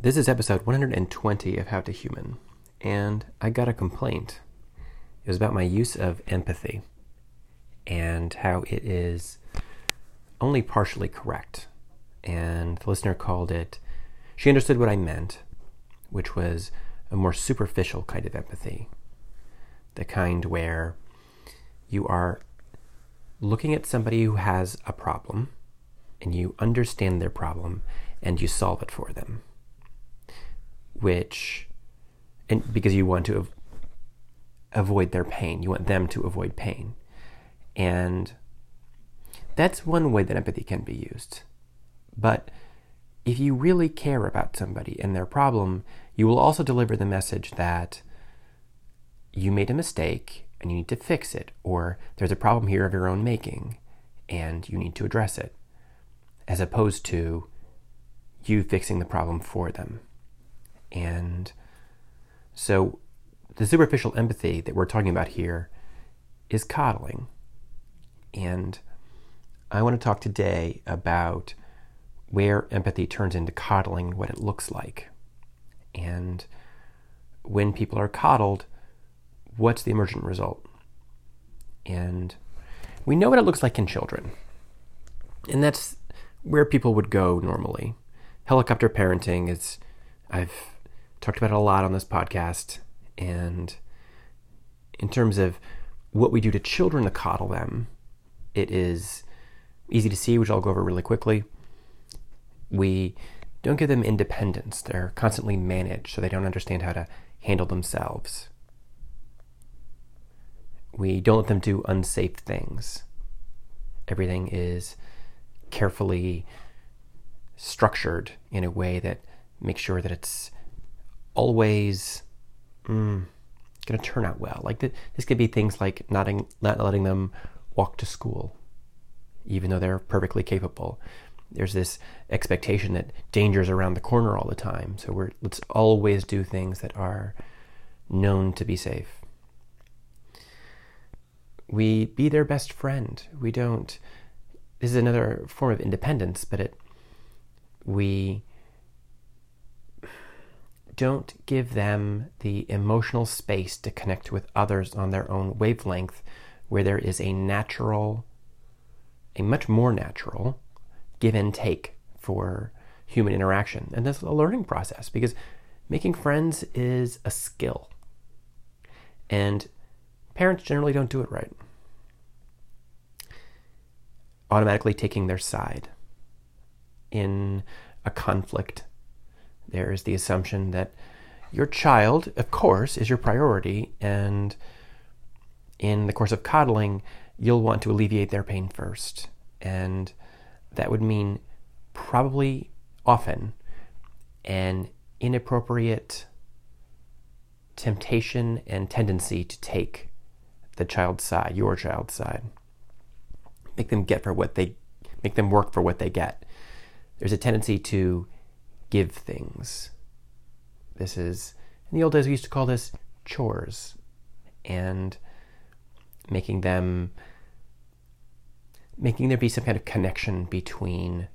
This is episode 120 of How to Human, and I got a complaint. It was about my use of empathy and how it is only partially correct. And the listener called it, she understood what I meant, which was a more superficial kind of empathy. The kind where you are looking at somebody who has a problem and you understand their problem and you solve it for them which, and because you want to avoid their pain, you want them to avoid pain. And that's one way that empathy can be used. But if you really care about somebody and their problem, you will also deliver the message that you made a mistake and you need to fix it, or there's a problem here of your own making and you need to address it, as opposed to you fixing the problem for them. And so the superficial empathy that we're talking about here is coddling. And I want to talk today about where empathy turns into coddling, what it looks like. And when people are coddled, what's the emergent result? And we know what it looks like in children. And that's where people would go normally. Helicopter parenting is, I've talked about a lot on this podcast. And in terms of what we do to children to coddle them, it is easy to see, which I'll go over really quickly. We don't give them independence. They're constantly managed, so they don't understand how to handle themselves. We don't let them do unsafe things. Everything is carefully structured in a way that makes sure that it's always mm, going to turn out well. Like this could be things like not, not letting them walk to school, even though they're perfectly capable. There's this expectation that danger's around the corner all the time. So we're let's always do things that are known to be safe. We be their best friend. We don't. This is another form of independence, but it we don't give them the emotional space to connect with others on their own wavelength, where there is a natural, a much more natural give and take for human interaction. And that's a learning process because making friends is a skill. And parents generally don't do it right. Automatically taking their side in a conflict there's the assumption that your child, of course, is your priority, and in the course of coddling, you'll want to alleviate their pain first. And that would mean probably often an inappropriate temptation and tendency to take the child's side, your child's side. Make them get for what they make them work for what they get. There's a tendency to give things. This is, in the old days, we used to call this chores and making them, making there be some kind of connection between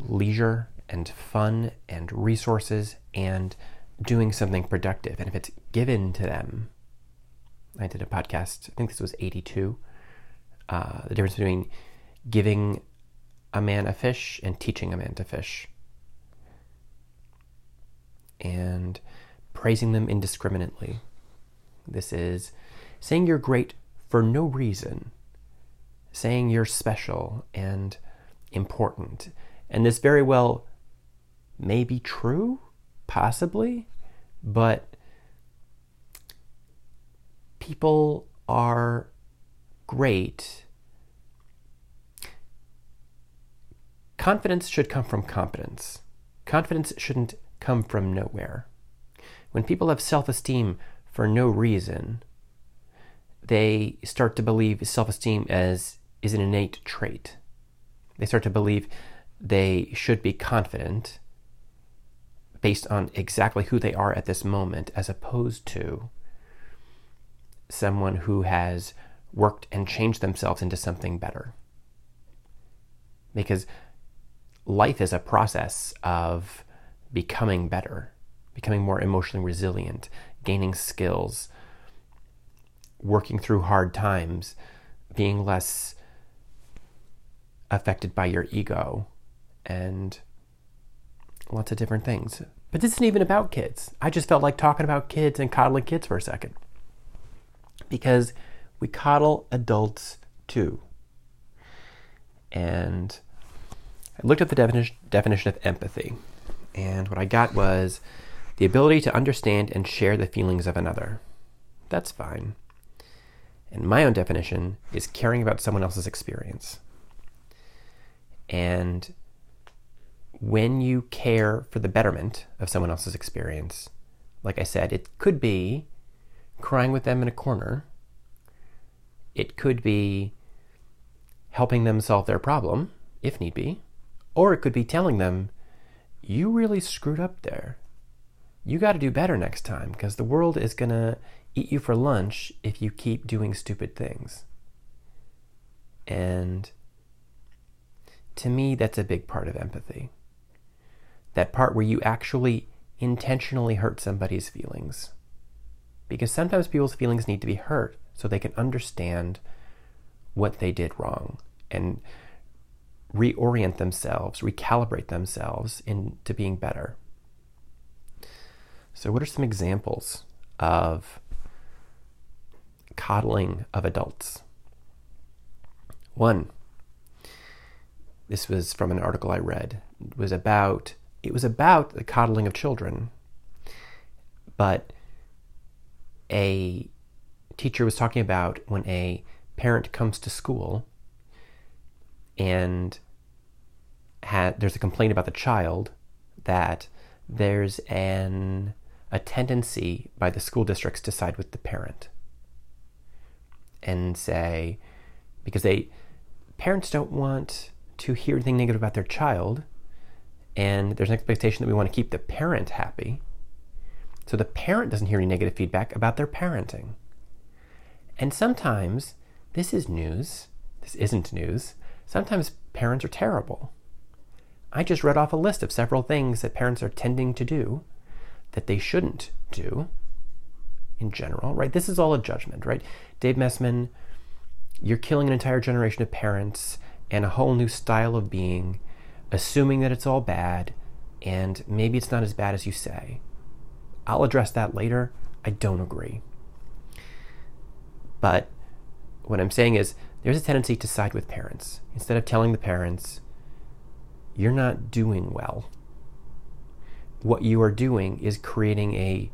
leisure and fun and resources and doing something productive. And if it's given to them, I did a podcast, I think this was 82, uh, the difference between giving a man a fish and teaching a man to fish and praising them indiscriminately. This is saying you're great for no reason, saying you're special and important. And this very well may be true, possibly, but people are great. Confidence should come from competence. Confidence shouldn't come from nowhere. When people have self esteem for no reason, they start to believe self esteem as is an innate trait. They start to believe they should be confident based on exactly who they are at this moment, as opposed to someone who has worked and changed themselves into something better. Because life is a process of becoming better, becoming more emotionally resilient, gaining skills, working through hard times, being less affected by your ego, and lots of different things. But this isn't even about kids. I just felt like talking about kids and coddling kids for a second. Because we coddle adults too. And I looked at the definition of empathy. And what I got was the ability to understand and share the feelings of another. That's fine. And my own definition is caring about someone else's experience. And when you care for the betterment of someone else's experience, like I said, it could be crying with them in a corner. It could be helping them solve their problem, if need be. Or it could be telling them, you really screwed up there. You got to do better next time because the world is going to eat you for lunch if you keep doing stupid things. And to me, that's a big part of empathy. That part where you actually intentionally hurt somebody's feelings. Because sometimes people's feelings need to be hurt so they can understand what they did wrong and reorient themselves, recalibrate themselves into being better. So, what are some examples of coddling of adults? One, this was from an article I read, it was about it was about the coddling of children, but a teacher was talking about when a parent comes to school and had, there's a complaint about the child that there's an a tendency by the school districts to side with the parent and say because they parents don't want to hear anything negative about their child and there's an expectation that we want to keep the parent happy. So the parent doesn't hear any negative feedback about their parenting. And sometimes this is news this isn't news sometimes parents are terrible I just read off a list of several things that parents are tending to do that they shouldn't do in general, right? This is all a judgment, right? Dave Messman, you're killing an entire generation of parents and a whole new style of being, assuming that it's all bad and maybe it's not as bad as you say. I'll address that later. I don't agree. But what I'm saying is there's a tendency to side with parents. Instead of telling the parents, you're not doing well. What you are doing is creating a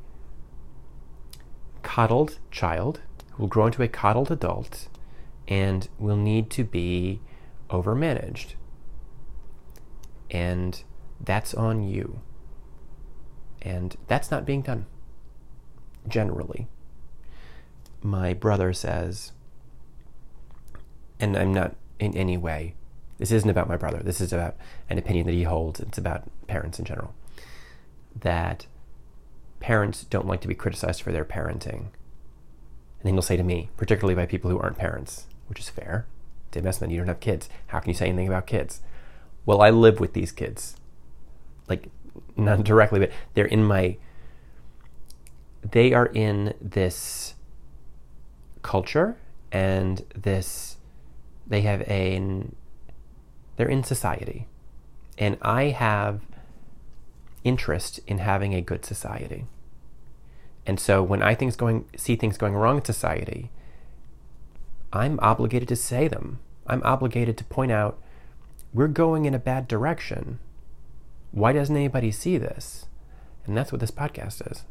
coddled child who will grow into a coddled adult and will need to be overmanaged. And that's on you. And that's not being done generally. My brother says, and I'm not in any way this isn't about my brother. This is about an opinion that he holds. It's about parents in general. That parents don't like to be criticized for their parenting. And then he'll say to me, particularly by people who aren't parents, which is fair. Dave Messman, you don't have kids. How can you say anything about kids? Well, I live with these kids. Like, not directly, but they're in my. They are in this culture and this. They have an they're in society. And I have interest in having a good society. And so when I things going, see things going wrong in society, I'm obligated to say them. I'm obligated to point out we're going in a bad direction. Why doesn't anybody see this? And that's what this podcast is.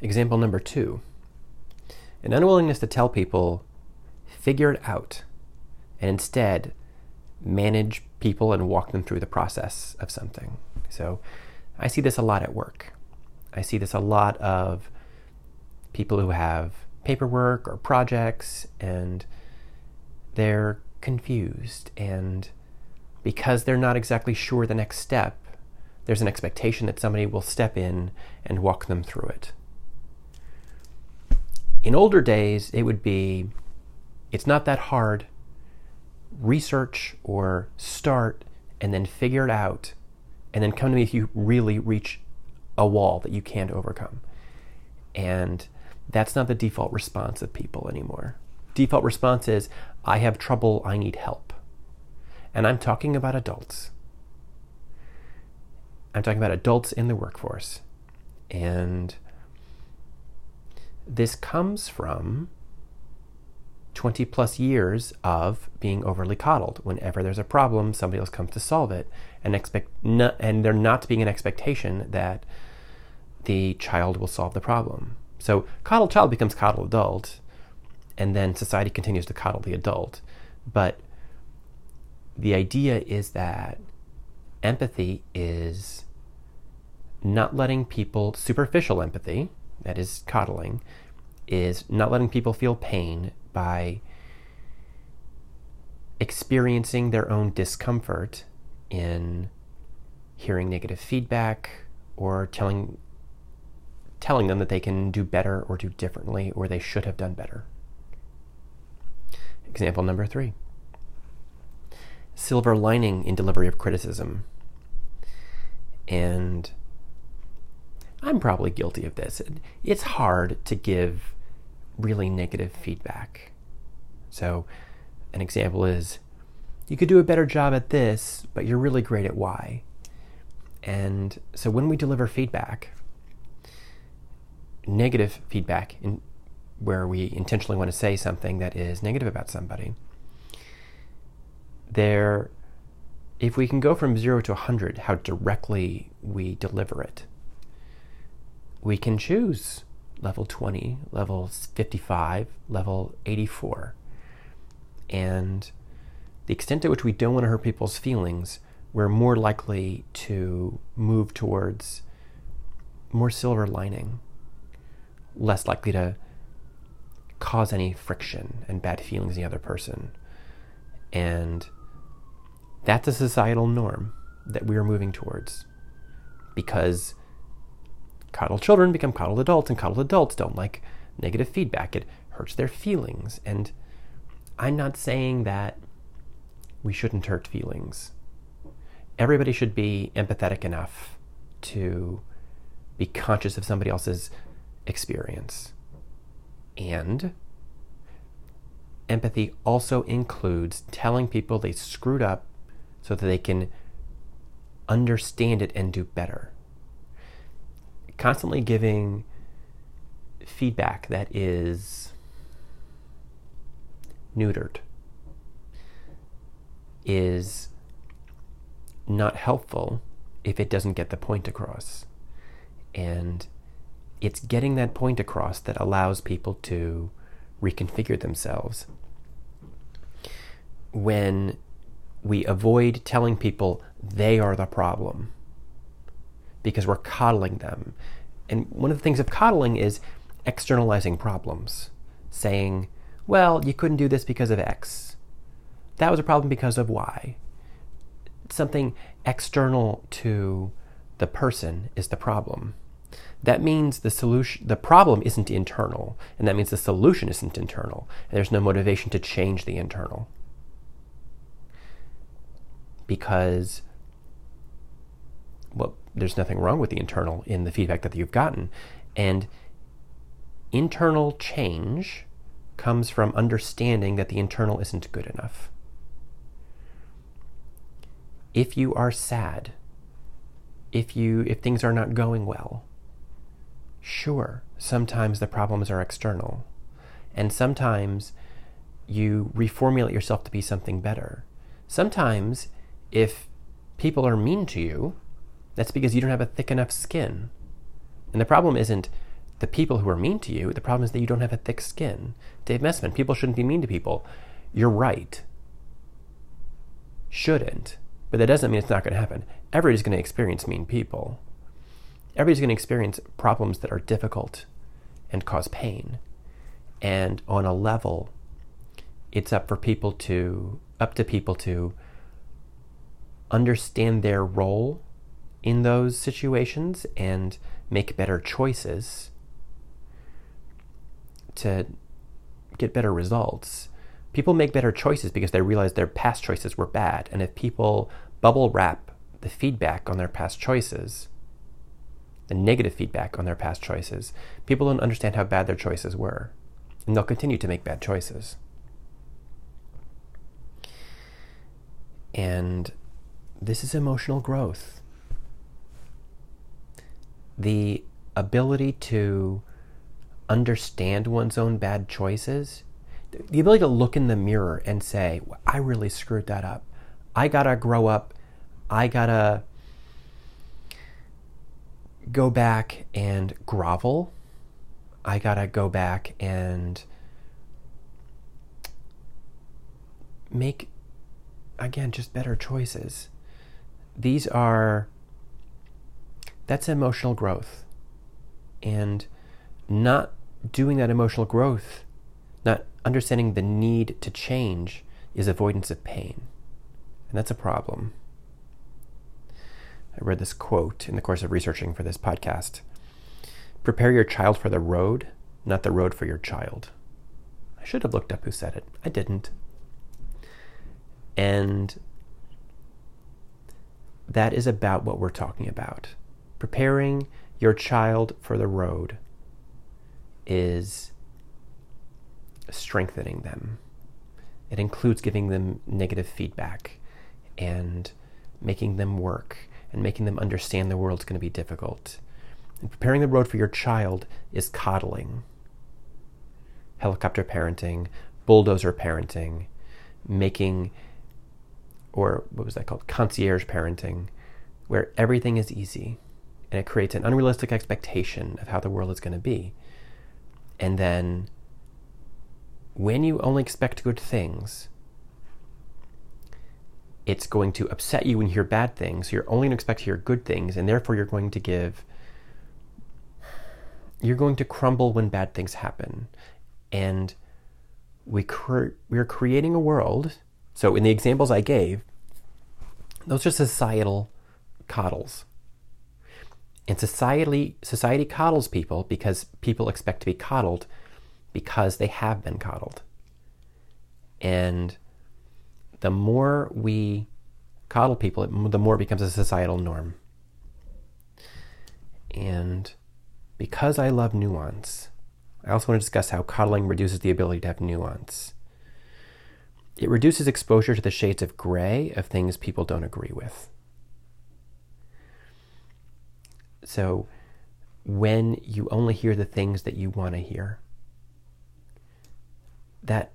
Example number two an unwillingness to tell people, figure it out and instead manage people and walk them through the process of something. So I see this a lot at work. I see this a lot of people who have paperwork or projects and they're confused and because they're not exactly sure the next step, there's an expectation that somebody will step in and walk them through it. In older days, it would be it's not that hard research or start and then figure it out and then come to me if you really reach a wall that you can't overcome. And that's not the default response of people anymore. Default response is, I have trouble, I need help. And I'm talking about adults. I'm talking about adults in the workforce. And this comes from 20 plus years of being overly coddled. Whenever there's a problem, somebody else comes to solve it, and expect not, and there not being an expectation that the child will solve the problem. So coddled child becomes coddled adult, and then society continues to coddle the adult. But the idea is that empathy is not letting people superficial empathy, that is coddling, is not letting people feel pain by experiencing their own discomfort in hearing negative feedback or telling telling them that they can do better or do differently or they should have done better. Example number 3. Silver lining in delivery of criticism. And I'm probably guilty of this. It's hard to give really negative feedback. So, an example is you could do a better job at this, but you're really great at Y. And so, when we deliver feedback, negative feedback, in, where we intentionally want to say something that is negative about somebody, there, if we can go from zero to 100, how directly we deliver it, we can choose level 20, level 55, level 84. And the extent to which we don't want to hurt people's feelings, we're more likely to move towards more silver lining, less likely to cause any friction and bad feelings in the other person. And that's a societal norm that we are moving towards because coddled children become coddled adults, and coddled adults don't like negative feedback. It hurts their feelings. And I'm not saying that we shouldn't hurt feelings. Everybody should be empathetic enough to be conscious of somebody else's experience. And empathy also includes telling people they screwed up so that they can understand it and do better constantly giving feedback that is neutered is not helpful if it doesn't get the point across. And it's getting that point across that allows people to reconfigure themselves. When we avoid telling people they are the problem, because we're coddling them. And one of the things of coddling is externalizing problems, saying, well, you couldn't do this because of X. That was a problem because of Y. Something external to the person is the problem. That means the solution, the problem isn't internal, and that means the solution isn't internal. And there's no motivation to change the internal. Because well, there's nothing wrong with the internal in the feedback that you've gotten. And internal change comes from understanding that the internal isn't good enough. If you are sad, if you if things are not going well, sure, sometimes the problems are external. And sometimes you reformulate yourself to be something better. Sometimes if people are mean to you, that's because you don't have a thick enough skin. And the problem isn't the people who are mean to you, the problem is that you don't have a thick skin. Dave Messman, people shouldn't be mean to people. You're right. Shouldn't. But that doesn't mean it's not going to happen. Everybody's going to experience mean people. Everybody's going to experience problems that are difficult and cause pain. And on a level, it's up for people to, up to people to understand their role in those situations and make better choices to get better results. People make better choices because they realize their past choices were bad. And if people bubble wrap the feedback on their past choices, the negative feedback on their past choices, people don't understand how bad their choices were. And they'll continue to make bad choices. And this is emotional growth. The ability to understand one's own bad choices, the ability to look in the mirror and say, I really screwed that up. I gotta grow up. I gotta go back and grovel. I gotta go back and make, again, just better choices. These are, that's emotional growth. And not doing that emotional growth, not understanding the need to change, is avoidance of pain. And that's a problem. I read this quote in the course of researching for this podcast Prepare your child for the road, not the road for your child. I should have looked up who said it. I didn't. And that is about what we're talking about. Preparing your child for the road is strengthening them. It includes giving them negative feedback and making them work and making them understand the world's going to be difficult. And preparing the road for your child is coddling, helicopter parenting, bulldozer parenting, making, or what was that called? Concierge parenting, where everything is easy and it creates an unrealistic expectation of how the world is going to be. And then when you only expect good things, it's going to upset you when you hear bad things. You're only going to expect to hear good things, and therefore you're going to give, you're going to crumble when bad things happen. And we cre- we're creating a world. So in the examples I gave, those are societal coddles. And society society coddles people because people expect to be coddled because they have been coddled. And the more we coddle people, the more it becomes a societal norm. And because I love nuance, I also want to discuss how coddling reduces the ability to have nuance. It reduces exposure to the shades of gray of things people don't agree with. So, when you only hear the things that you want to hear, that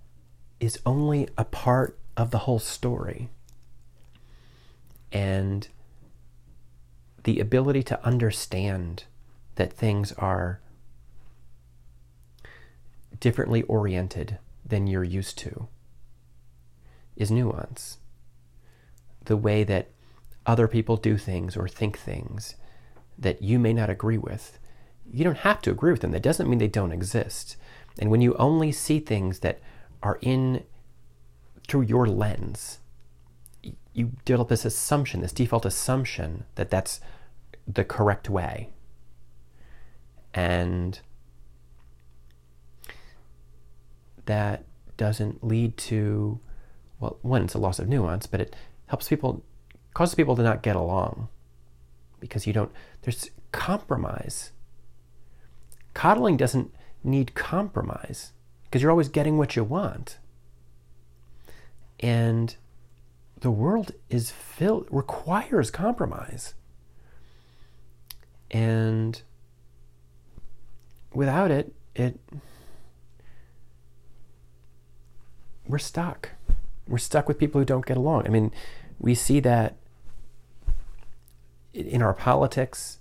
is only a part of the whole story. And the ability to understand that things are differently oriented than you're used to is nuance. The way that other people do things or think things that you may not agree with, you don't have to agree with them. That doesn't mean they don't exist. And when you only see things that are in through your lens, you develop this assumption, this default assumption that that's the correct way. And that doesn't lead to, well, one, it's a loss of nuance, but it helps people, causes people to not get along because you don't, there's compromise. Coddling doesn't need compromise because you're always getting what you want. And the world is filled requires compromise. And without it, it we're stuck. We're stuck with people who don't get along. I mean, we see that in our politics.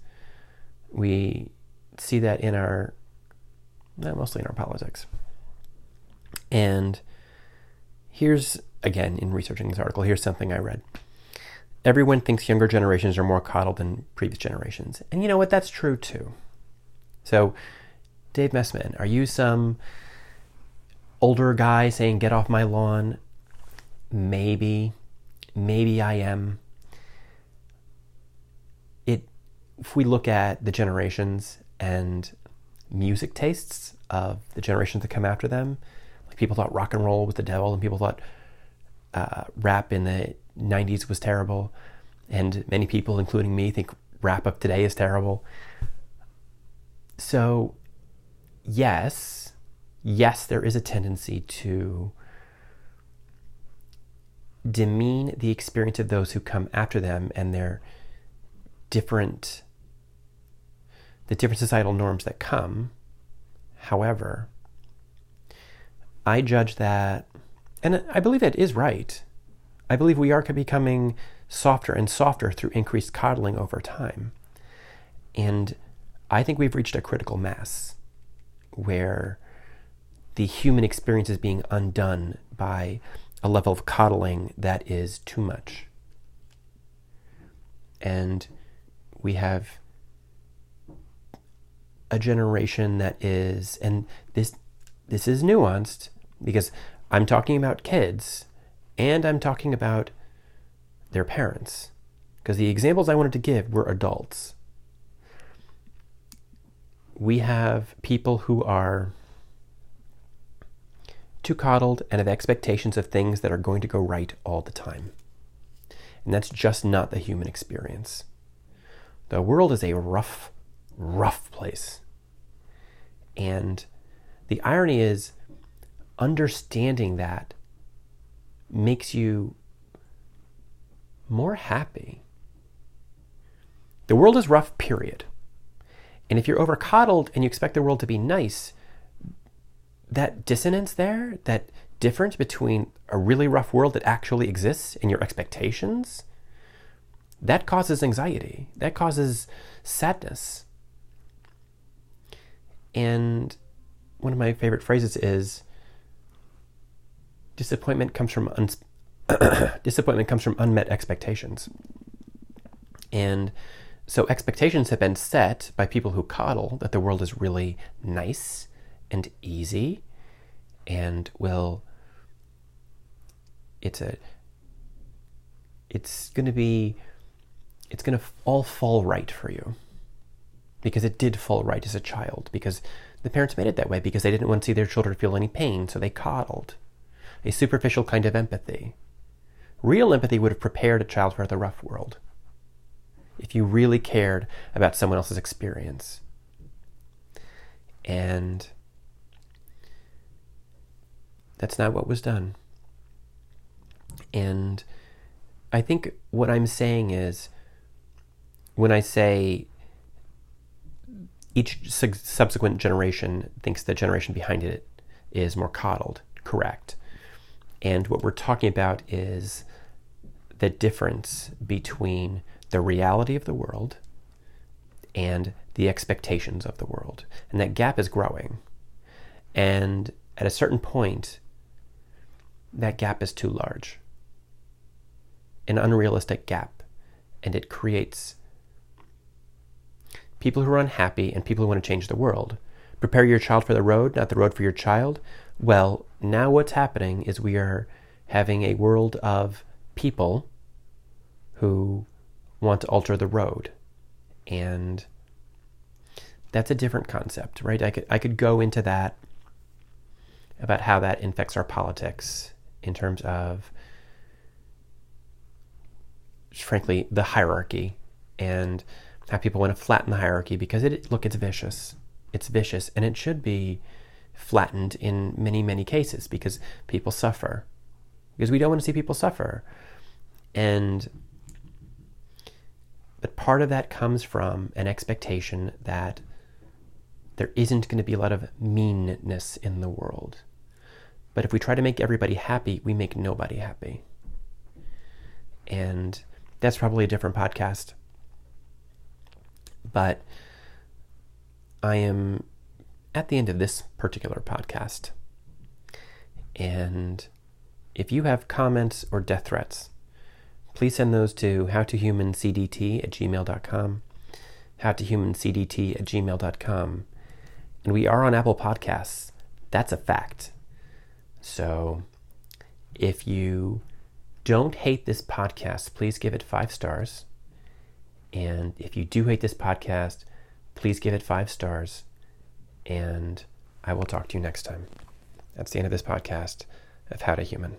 We see that in our, mostly in our politics. And here's again, in researching this article, here's something I read. Everyone thinks younger generations are more coddled than previous generations. And you know what? That's true too. So, Dave Messman, are you some older guy saying, get off my lawn? Maybe. Maybe I am. It, if we look at the generations and music tastes of the generations that come after them, like people thought rock and roll was the devil and people thought uh, rap in the 90s was terrible. And many people, including me, think rap up today is terrible. So, yes, yes, there is a tendency to demean the experience of those who come after them and their different the different societal norms that come. However, I judge that, and I believe that is right. I believe we are becoming softer and softer through increased coddling over time. And I think we've reached a critical mass where the human experience is being undone by a level of coddling that is too much. And we have a generation that is, and this this is nuanced because I'm talking about kids and I'm talking about their parents. Because the examples I wanted to give were adults. We have people who are too coddled and have expectations of things that are going to go right all the time. And that's just not the human experience. The world is a rough, rough place. And the irony is, understanding that makes you more happy. The world is rough, period. And if you're over coddled and you expect the world to be nice, that dissonance there, that difference between a really rough world that actually exists and your expectations, that causes anxiety. That causes sadness. And one of my favorite phrases is disappointment comes from uns- disappointment comes from unmet expectations. And so expectations have been set by people who coddle that the world is really nice and easy and will it's a it's going to be it's going to all fall right for you because it did fall right as a child because the parents made it that way because they didn't want to see their children feel any pain so they coddled. A superficial kind of empathy. Real empathy would have prepared a child for the rough world if you really cared about someone else's experience. And that's not what was done. And I think what I'm saying is when I say each su- subsequent generation thinks the generation behind it is more coddled, correct. And what we're talking about is the difference between the reality of the world and the expectations of the world. And that gap is growing. And at a certain point, that gap is too large, an unrealistic gap, and it creates people who are unhappy and people who want to change the world. Prepare your child for the road, not the road for your child. Well, now what's happening is we are having a world of people who want to alter the road. And that's a different concept, right? I could I could go into that about how that infects our politics in terms of, frankly, the hierarchy and how people want to flatten the hierarchy because it look it's vicious. It's vicious and it should be flattened in many many cases because people suffer because we don't want to see people suffer and but part of that comes from an expectation that there isn't going to be a lot of meanness in the world but if we try to make everybody happy, we make nobody happy. And that's probably a different podcast. But I am at the end of this particular podcast. And if you have comments or death threats, please send those to howtohumancdt at gmail.com, howtohumancdt at gmail.com. And we are on Apple Podcasts. That's a fact. So if you don't hate this podcast, please give it five stars. And if you do hate this podcast, please give it five stars. And I will talk to you next time. That's the end of this podcast of How to Human.